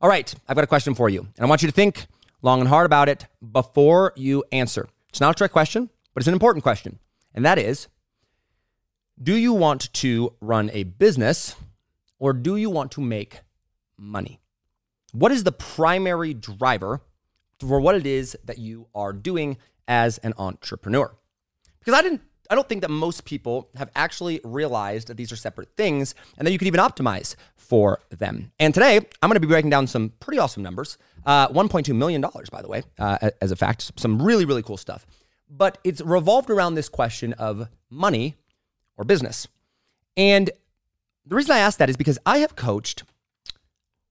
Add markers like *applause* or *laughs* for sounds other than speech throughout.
All right, I've got a question for you, and I want you to think long and hard about it before you answer. It's not a trick question, but it's an important question. And that is Do you want to run a business or do you want to make money? What is the primary driver for what it is that you are doing as an entrepreneur? Because I didn't I don't think that most people have actually realized that these are separate things and that you could even optimize for them. And today, I'm going to be breaking down some pretty awesome numbers. Uh, $1.2 million, by the way, uh, as a fact, some really, really cool stuff. But it's revolved around this question of money or business. And the reason I ask that is because I have coached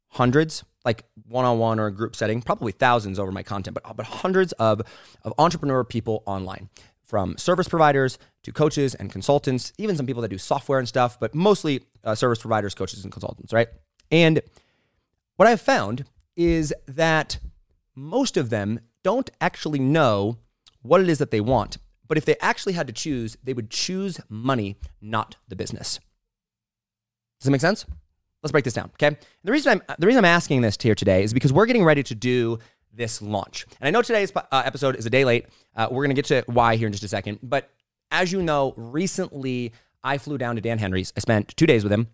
hundreds, like one on one or a group setting, probably thousands over my content, but, but hundreds of, of entrepreneur people online from service providers to coaches and consultants, even some people that do software and stuff, but mostly uh, service providers, coaches, and consultants, right? And what I've found is that most of them don't actually know what it is that they want. But if they actually had to choose, they would choose money, not the business. Does that make sense? Let's break this down, okay? And the reason I'm the reason I'm asking this here today is because we're getting ready to do this launch. And I know today's uh, episode is a day late. Uh, we're going to get to why here in just a second. But as you know, recently I flew down to Dan Henry's. I spent two days with him,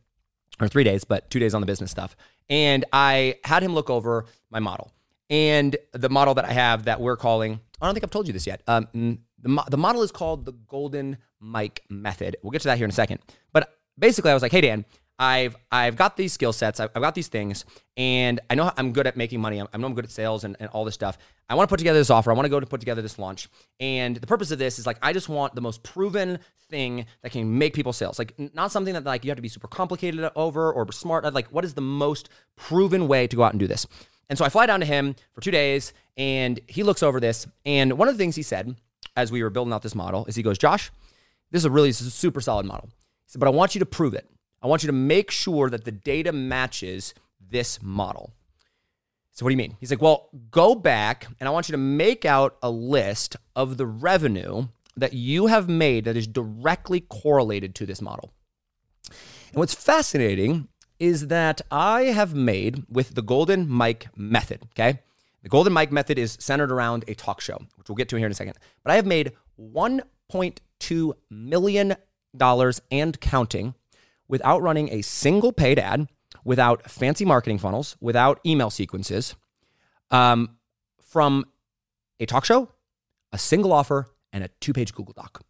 or three days, but two days on the business stuff. And I had him look over my model. And the model that I have that we're calling, I don't think I've told you this yet. Um, the, the model is called the Golden Mic Method. We'll get to that here in a second. But basically, I was like, hey, Dan, I've I've got these skill sets, I've, I've, got these things, and I know I'm good at making money. I know I'm good at sales and, and all this stuff. I want to put together this offer. I want to go to put together this launch. And the purpose of this is like I just want the most proven thing that can make people sales. Like not something that like you have to be super complicated over or smart. Like what is the most proven way to go out and do this? And so I fly down to him for two days, and he looks over this. And one of the things he said as we were building out this model is he goes, Josh, this is a really super solid model. He said, but I want you to prove it. I want you to make sure that the data matches this model. So, what do you mean? He's like, well, go back and I want you to make out a list of the revenue that you have made that is directly correlated to this model. And what's fascinating is that I have made with the Golden Mic method, okay? The Golden Mic method is centered around a talk show, which we'll get to here in a second. But I have made $1.2 million and counting without running a single paid ad, without fancy marketing funnels, without email sequences, um, from a talk show, a single offer, and a two page Google Doc.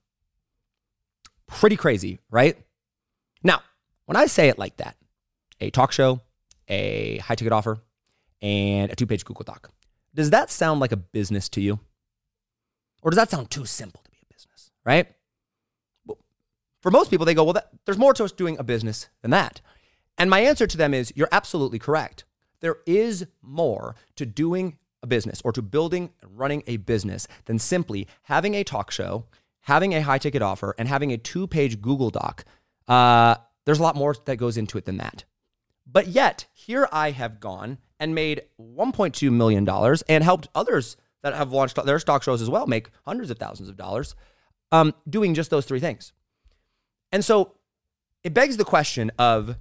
Pretty crazy, right? Now, when I say it like that, a talk show, a high ticket offer, and a two page Google Doc, does that sound like a business to you? Or does that sound too simple to be a business, right? For most people, they go, well, that, there's more to us doing a business than that. And my answer to them is, you're absolutely correct. There is more to doing a business or to building and running a business than simply having a talk show, having a high ticket offer, and having a two page Google Doc. Uh, there's a lot more that goes into it than that. But yet, here I have gone and made $1.2 million and helped others that have launched their stock shows as well make hundreds of thousands of dollars um, doing just those three things. And so it begs the question of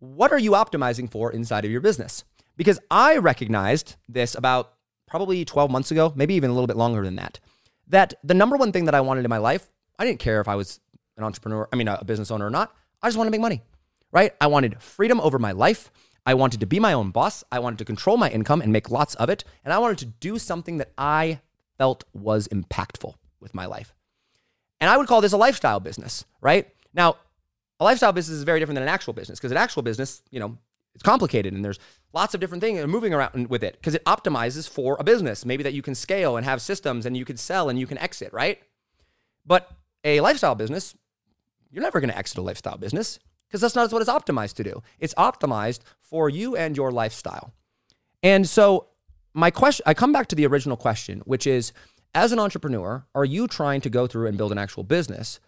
what are you optimizing for inside of your business? Because I recognized this about probably 12 months ago, maybe even a little bit longer than that, that the number one thing that I wanted in my life, I didn't care if I was an entrepreneur, I mean, a business owner or not. I just wanted to make money, right? I wanted freedom over my life. I wanted to be my own boss. I wanted to control my income and make lots of it. And I wanted to do something that I felt was impactful with my life. And I would call this a lifestyle business, right? Now, a lifestyle business is very different than an actual business because an actual business, you know, it's complicated and there's lots of different things and uh, moving around with it because it optimizes for a business, maybe that you can scale and have systems and you can sell and you can exit, right? But a lifestyle business, you're never going to exit a lifestyle business because that's not what it's optimized to do. It's optimized for you and your lifestyle. And so, my question, I come back to the original question, which is as an entrepreneur, are you trying to go through and build an actual business?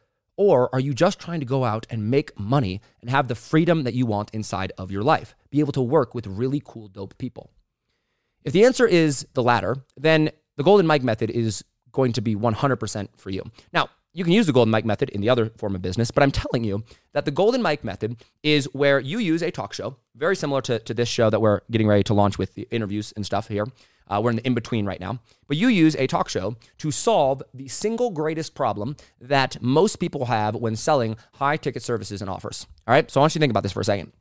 Or are you just trying to go out and make money and have the freedom that you want inside of your life? Be able to work with really cool, dope people. If the answer is the latter, then the Golden Mic method is going to be 100% for you. Now, you can use the golden mic method in the other form of business, but I'm telling you that the golden mic method is where you use a talk show, very similar to, to this show that we're getting ready to launch with the interviews and stuff here. Uh, we're in the in between right now. But you use a talk show to solve the single greatest problem that most people have when selling high ticket services and offers. All right. So I want you to think about this for a second.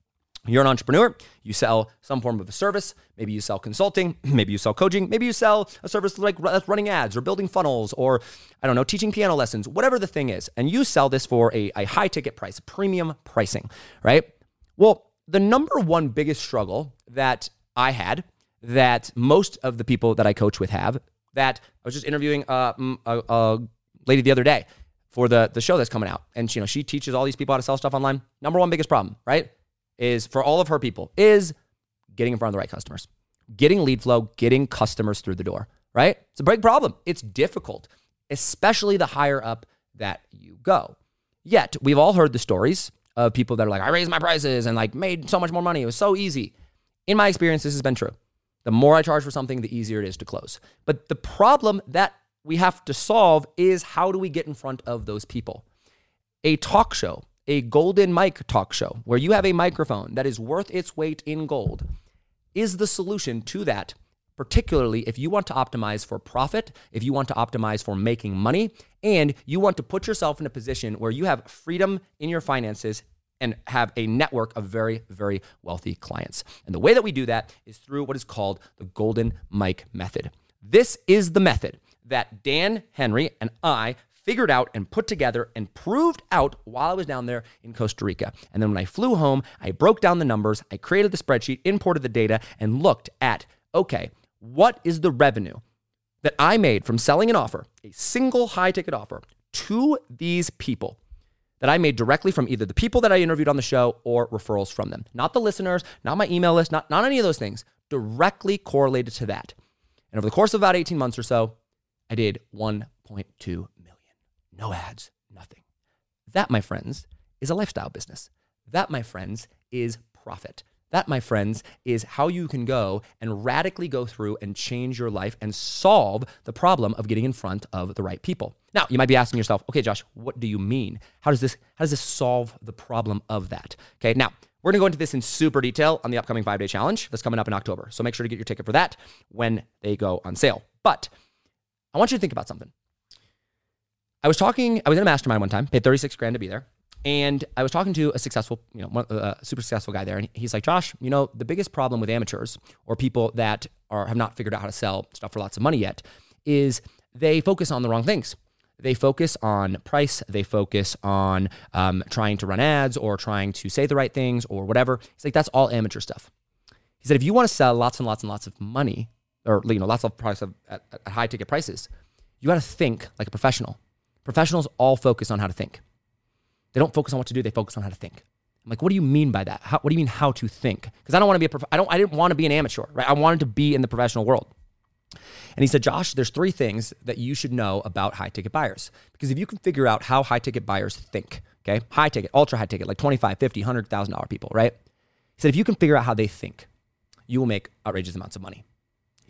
You're an entrepreneur, you sell some form of a service. Maybe you sell consulting, *clears throat* maybe you sell coaching, maybe you sell a service like running ads or building funnels or, I don't know, teaching piano lessons, whatever the thing is. And you sell this for a, a high ticket price, premium pricing, right? Well, the number one biggest struggle that I had, that most of the people that I coach with have, that I was just interviewing uh, a, a lady the other day for the, the show that's coming out. And, you know, she teaches all these people how to sell stuff online. Number one biggest problem, right? Is for all of her people is getting in front of the right customers, getting lead flow, getting customers through the door, right? It's a big problem. It's difficult, especially the higher up that you go. Yet, we've all heard the stories of people that are like, I raised my prices and like made so much more money. It was so easy. In my experience, this has been true. The more I charge for something, the easier it is to close. But the problem that we have to solve is how do we get in front of those people? A talk show a golden mic talk show where you have a microphone that is worth its weight in gold is the solution to that, particularly if you want to optimize for profit, if you want to optimize for making money, and you want to put yourself in a position where you have freedom in your finances and have a network of very, very wealthy clients. And the way that we do that is through what is called the golden mic method. This is the method that Dan Henry and I figured out and put together and proved out while I was down there in Costa Rica. And then when I flew home, I broke down the numbers, I created the spreadsheet, imported the data, and looked at okay, what is the revenue that I made from selling an offer, a single high ticket offer, to these people? that I made directly from either the people that I interviewed on the show or referrals from them. Not the listeners, not my email list, not, not any of those things, directly correlated to that. And over the course of about 18 months or so, I did 1.2 no ads, nothing. That, my friends, is a lifestyle business. That, my friends, is profit. That, my friends, is how you can go and radically go through and change your life and solve the problem of getting in front of the right people. Now, you might be asking yourself, okay, Josh, what do you mean? How does this how does this solve the problem of that? Okay, now we're gonna go into this in super detail on the upcoming five day challenge that's coming up in October. So make sure to get your ticket for that when they go on sale. But I want you to think about something. I was talking, I was in a mastermind one time, paid 36 grand to be there. And I was talking to a successful, you know, a super successful guy there. And he's like, Josh, you know, the biggest problem with amateurs or people that are, have not figured out how to sell stuff for lots of money yet is they focus on the wrong things. They focus on price. They focus on um, trying to run ads or trying to say the right things or whatever. He's like, that's all amateur stuff. He said, if you want to sell lots and lots and lots of money or, you know, lots of products at, at high ticket prices, you got to think like a professional. Professionals all focus on how to think. They don't focus on what to do, they focus on how to think. I'm like, what do you mean by that? How, what do you mean how to think? Because I don't want to be a prof- I don't I didn't want to be an amateur, right? I wanted to be in the professional world. And he said, Josh, there's three things that you should know about high ticket buyers. Because if you can figure out how high ticket buyers think, okay, high ticket, ultra high ticket, like 25, 50, $100,000 people, right? He said, if you can figure out how they think, you will make outrageous amounts of money.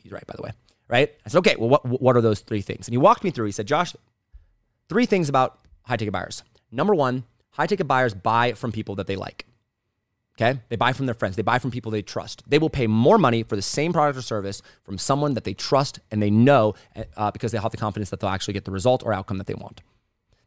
He's right, by the way, right? I said, okay, well, what, what are those three things? And he walked me through. He said, Josh, Three things about high ticket buyers. Number one, high ticket buyers buy from people that they like. Okay? They buy from their friends. They buy from people they trust. They will pay more money for the same product or service from someone that they trust and they know uh, because they have the confidence that they'll actually get the result or outcome that they want.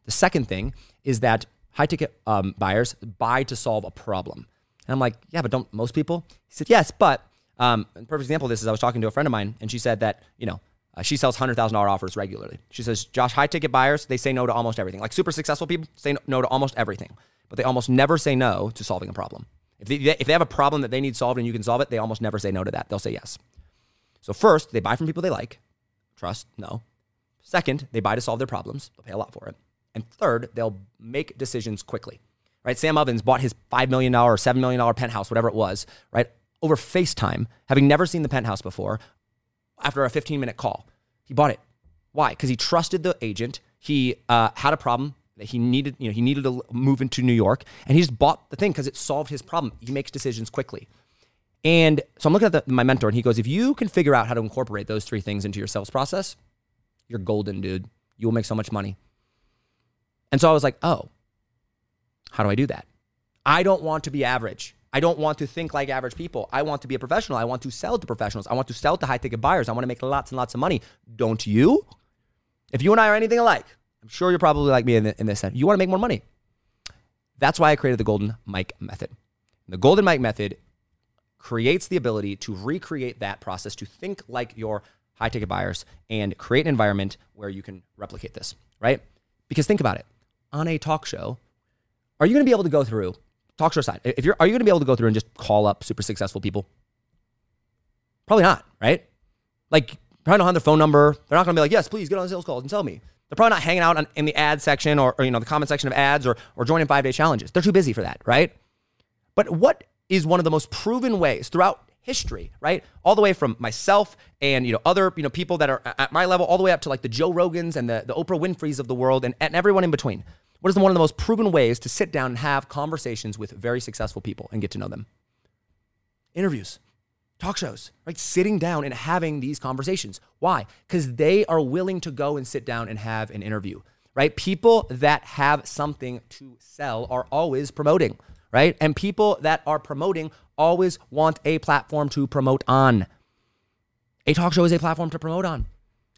The second thing is that high ticket um, buyers buy to solve a problem. And I'm like, yeah, but don't most people? He said, yes, but um, perfect example of this is I was talking to a friend of mine and she said that, you know, uh, she sells $100,000 offers regularly. She says, Josh, high ticket buyers, they say no to almost everything. Like super successful people say no to almost everything, but they almost never say no to solving a problem. If they, if they have a problem that they need solved and you can solve it, they almost never say no to that. They'll say yes. So, first, they buy from people they like. Trust, no. Second, they buy to solve their problems. They'll pay a lot for it. And third, they'll make decisions quickly. Right? Sam Ovens bought his $5 million or $7 million penthouse, whatever it was, right? Over FaceTime, having never seen the penthouse before, after a 15 minute call. He bought it. Why? Because he trusted the agent. He uh, had a problem that he needed. You know, he needed to move into New York, and he just bought the thing because it solved his problem. He makes decisions quickly. And so I'm looking at the, my mentor, and he goes, "If you can figure out how to incorporate those three things into your sales process, you're golden, dude. You will make so much money." And so I was like, oh, how do I do that? I don't want to be average. I don't want to think like average people. I want to be a professional. I want to sell to professionals. I want to sell to high ticket buyers. I want to make lots and lots of money. Don't you? If you and I are anything alike, I'm sure you're probably like me in, the, in this sense. You want to make more money. That's why I created the Golden Mic Method. The Golden Mic Method creates the ability to recreate that process, to think like your high ticket buyers and create an environment where you can replicate this, right? Because think about it on a talk show, are you going to be able to go through talk show side? If you're, are you going to be able to go through and just call up super successful people? Probably not, right? Like, probably don't have their phone number. They're not going to be like, yes, please get on sales calls and tell me. They're probably not hanging out on, in the ad section or, or, you know, the comment section of ads or, or joining five day challenges. They're too busy for that, right? But what is one of the most proven ways throughout history, right? All the way from myself and you know other you know people that are at my level, all the way up to like the Joe Rogans and the, the Oprah Winfrey's of the world and, and everyone in between. What is one of the most proven ways to sit down and have conversations with very successful people and get to know them? Interviews, talk shows, right? Sitting down and having these conversations. Why? Because they are willing to go and sit down and have an interview, right? People that have something to sell are always promoting right? And people that are promoting always want a platform to promote on. A talk show is a platform to promote on.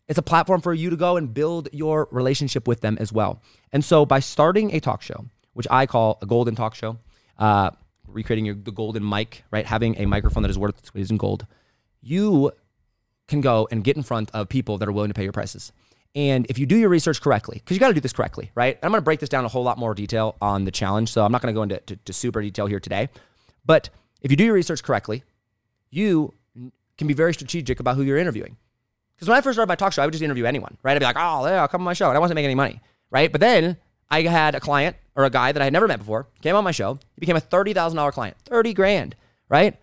It's a platform for you to go and build your relationship with them as well. And so by starting a talk show, which I call a golden talk show, uh, recreating your, the golden mic, right? Having a microphone that is worth its weight in gold, you can go and get in front of people that are willing to pay your prices. And if you do your research correctly, because you got to do this correctly, right? I'm going to break this down a whole lot more detail on the challenge. So I'm not going to go into to, to super detail here today. But if you do your research correctly, you can be very strategic about who you're interviewing. Because when I first started my talk show, I would just interview anyone, right? I'd be like, oh, yeah, I'll come on my show. And I wasn't making any money, right? But then I had a client or a guy that I had never met before, came on my show. He became a $30,000 client, 30 grand, right?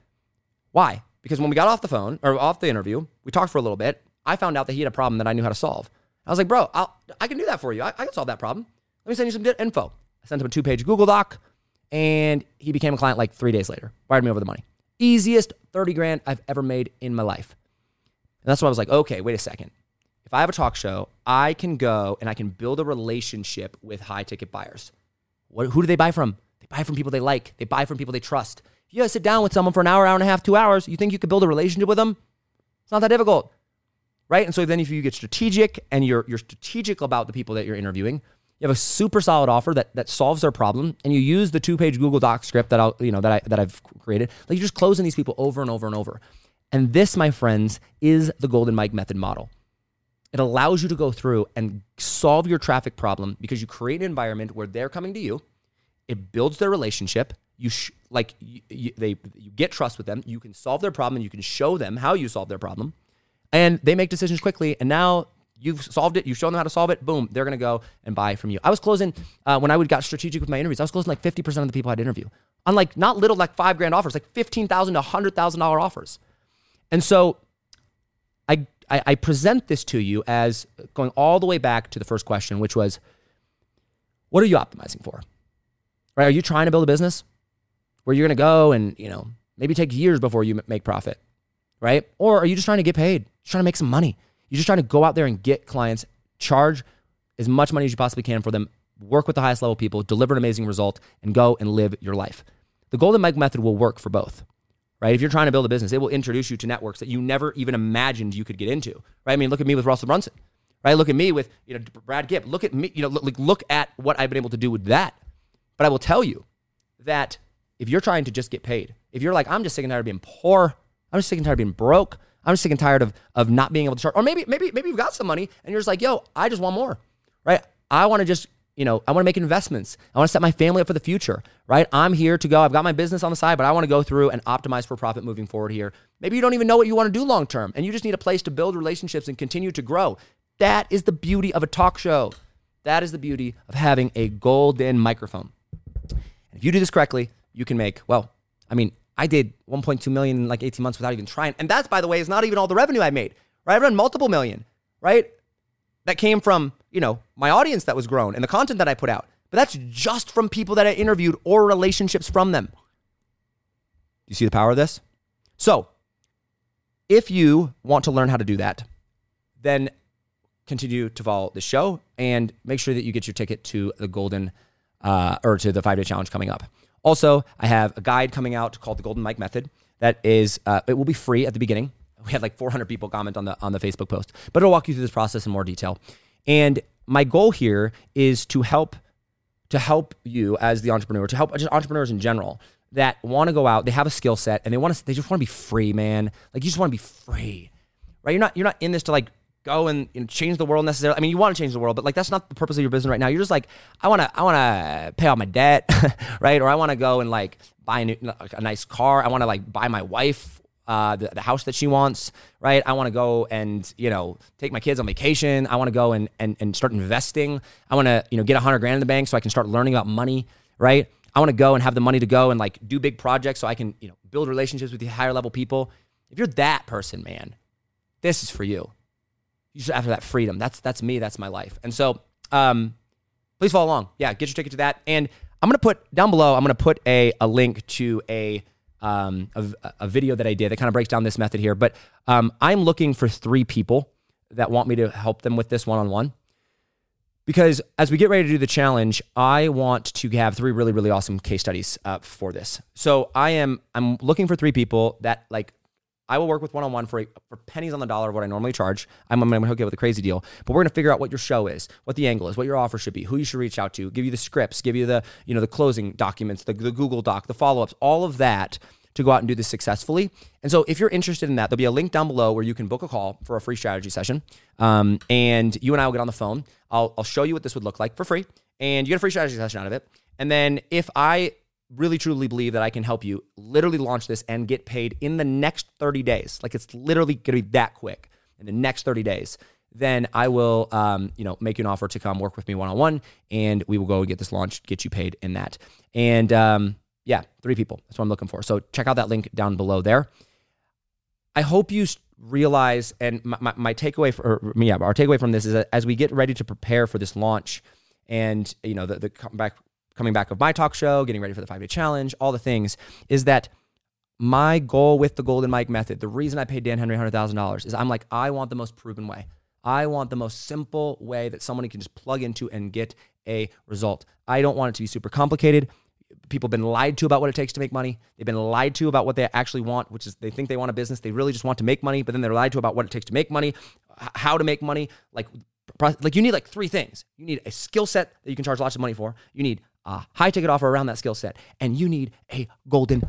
Why? Because when we got off the phone or off the interview, we talked for a little bit. I found out that he had a problem that I knew how to solve. I was like, bro, I'll, I can do that for you. I, I can solve that problem. Let me send you some info. I sent him a two page Google Doc and he became a client like three days later, wired me over the money. Easiest 30 grand I've ever made in my life. And that's why I was like, okay, wait a second. If I have a talk show, I can go and I can build a relationship with high ticket buyers. What, who do they buy from? They buy from people they like, they buy from people they trust. If you sit down with someone for an hour, hour and a half, two hours, you think you could build a relationship with them? It's not that difficult right? And so then if you get strategic and you're you're strategic about the people that you're interviewing, you have a super solid offer that that solves their problem, and you use the two page Google Doc script that I'll you know that I that I've created. Like you're just closing these people over and over and over. And this, my friends, is the Golden Mic Method model. It allows you to go through and solve your traffic problem because you create an environment where they're coming to you. It builds their relationship. You sh- like you, you, they you get trust with them. You can solve their problem and you can show them how you solve their problem and they make decisions quickly. And now you've solved it. You've shown them how to solve it. Boom, they're going to go and buy from you. I was closing uh, when I would got strategic with my interviews. I was closing like 50% of the people I'd interview on like not little like five grand offers, like 15,000 to $100,000 offers. And so I, I, I present this to you as going all the way back to the first question, which was, what are you optimizing for? Right? Are you trying to build a business where you're going to go and, you know, maybe take years before you make profit? right? Or are you just trying to get paid? You're trying to make some money. You're just trying to go out there and get clients, charge as much money as you possibly can for them, work with the highest level people, deliver an amazing result, and go and live your life. The Golden Mic method will work for both, right? If you're trying to build a business, it will introduce you to networks that you never even imagined you could get into, right? I mean, look at me with Russell Brunson, right? Look at me with, you know, Brad Gibb. Look at me, you know, look, look at what I've been able to do with that. But I will tell you that if you're trying to just get paid, if you're like, I'm just sick and tired of being poor, I'm just sick and tired of being broke. I'm just sick and tired of of not being able to charge. Or maybe maybe maybe you've got some money and you're just like, yo, I just want more, right? I want to just you know, I want to make investments. I want to set my family up for the future, right? I'm here to go. I've got my business on the side, but I want to go through and optimize for profit moving forward here. Maybe you don't even know what you want to do long term and you just need a place to build relationships and continue to grow. That is the beauty of a talk show. That is the beauty of having a golden microphone. And if you do this correctly, you can make, well, I mean, I did 1.2 million in like 18 months without even trying. And that's, by the way, is not even all the revenue I made, right? I run multiple million, right? That came from, you know, my audience that was grown and the content that I put out. But that's just from people that I interviewed or relationships from them. You see the power of this? So, if you want to learn how to do that, then continue to follow the show and make sure that you get your ticket to the Golden uh, or to the five day challenge coming up. Also, I have a guide coming out called the Golden Mic Method. That is, uh, it will be free at the beginning. We had like 400 people comment on the on the Facebook post, but it'll walk you through this process in more detail. And my goal here is to help to help you as the entrepreneur, to help just entrepreneurs in general that want to go out, they have a skill set and they want to they just want to be free, man. Like you just want to be free. Right? You're not you're not in this to like go and, change the world necessarily. I mean, you want to change the world, but like that's not the purpose of your business right now. You're just like, I want to I want to pay off my debt, *laughs* right? Or I want to go and like buy a, new, a nice car. I want to like buy my wife uh, the, the house that she wants, right? I want to go and, you know, take my kids on vacation. I want to go and, and, and start investing. I want to, you know, get a hundred grand in the bank so I can start learning about money, right? I want to go and have the money to go and like do big projects so I can, you know, build relationships with the higher level people. If you're that person, man, this is for you. You should after that freedom. That's that's me. That's my life. And so, um, please follow along. Yeah, get your ticket to that. And I'm gonna put down below. I'm gonna put a a link to a um, a, a, video that I did that kind of breaks down this method here. But um, I'm looking for three people that want me to help them with this one on one. Because as we get ready to do the challenge, I want to have three really, really awesome case studies uh, for this. So I am I'm looking for three people that like I will work with one on one for pennies on the dollar of what I normally charge. I'm, I'm going to hook you up with a crazy deal, but we're going to figure out what your show is, what the angle is, what your offer should be, who you should reach out to, give you the scripts, give you the you know the closing documents, the, the Google Doc, the follow ups, all of that to go out and do this successfully. And so if you're interested in that, there'll be a link down below where you can book a call for a free strategy session. Um, and you and I will get on the phone. I'll, I'll show you what this would look like for free, and you get a free strategy session out of it. And then if I really truly believe that I can help you literally launch this and get paid in the next 30 days. Like it's literally to be that quick in the next 30 days. Then I will, um, you know, make you an offer to come work with me one on one, and we will go and get this launched, get you paid in that. And um, yeah, three people. That's what I'm looking for. So check out that link down below there. I hope you realize, and my, my, my takeaway for, or, yeah, our takeaway from this is that as we get ready to prepare for this launch, and you know the the back coming back of my talk show, getting ready for the five day challenge, all the things, is that my goal with the Golden Mic method, the reason I paid Dan Henry $100,000 is I'm like, I want the most proven way. I want the most simple way that someone can just plug into and get a result. I don't want it to be super complicated. People have been lied to about what it takes to make money. They've been lied to about what they actually want, which is they think they want a business. They really just want to make money, but then they're lied to about what it takes to make money, how to make money. Like, like you need like three things. You need a skill set that you can charge lots of money for. You need high ticket offer around that skill set, and you need a golden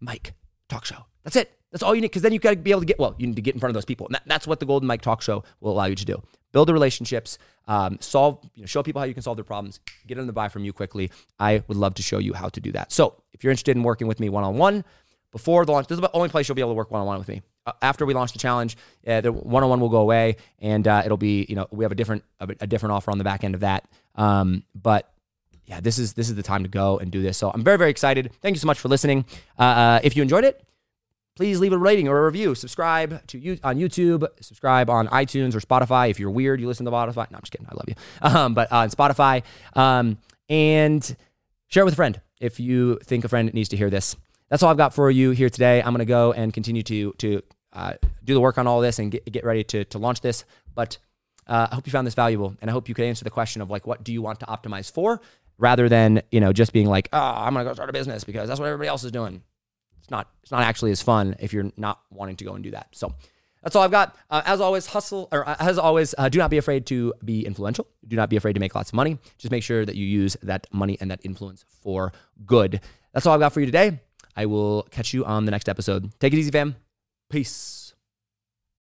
Mic talk show. That's it. That's all you need because then you got to be able to get, well, you need to get in front of those people. And that, that's what the Golden Mic talk show will allow you to do. Build the relationships, um, solve, you know, show people how you can solve their problems, get them to buy from you quickly. I would love to show you how to do that. So if you're interested in working with me one on one before the launch, this is the only place you'll be able to work one on one with me. Uh, after we launch the challenge, uh, the one on one will go away and uh, it'll be, you know, we have a different, a, a different offer on the back end of that. Um, but yeah, this is this is the time to go and do this. So I'm very very excited. Thank you so much for listening. Uh, uh, if you enjoyed it, please leave a rating or a review. Subscribe to you on YouTube. Subscribe on iTunes or Spotify. If you're weird, you listen to Spotify. No, I'm just kidding. I love you. *laughs* Um, but on Spotify, um, and share it with a friend if you think a friend needs to hear this. That's all I've got for you here today. I'm to go and continue to to uh, do the work on all this and get, get ready to to launch this. But uh, I hope you found this valuable, and I hope you could answer the question of like, what do you want to optimize for? Rather than you know just being like, oh, I'm gonna go start a business because that's what everybody else is doing. It's not. It's not actually as fun if you're not wanting to go and do that. So. That's all I've got. Uh, as always, hustle, or uh, as always, uh, do not be afraid to be influential. Do not be afraid to make lots of money. Just make sure that you use that money and that influence for good. That's all I've got for you today. I will catch you on the next episode. Take it easy, fam. Peace.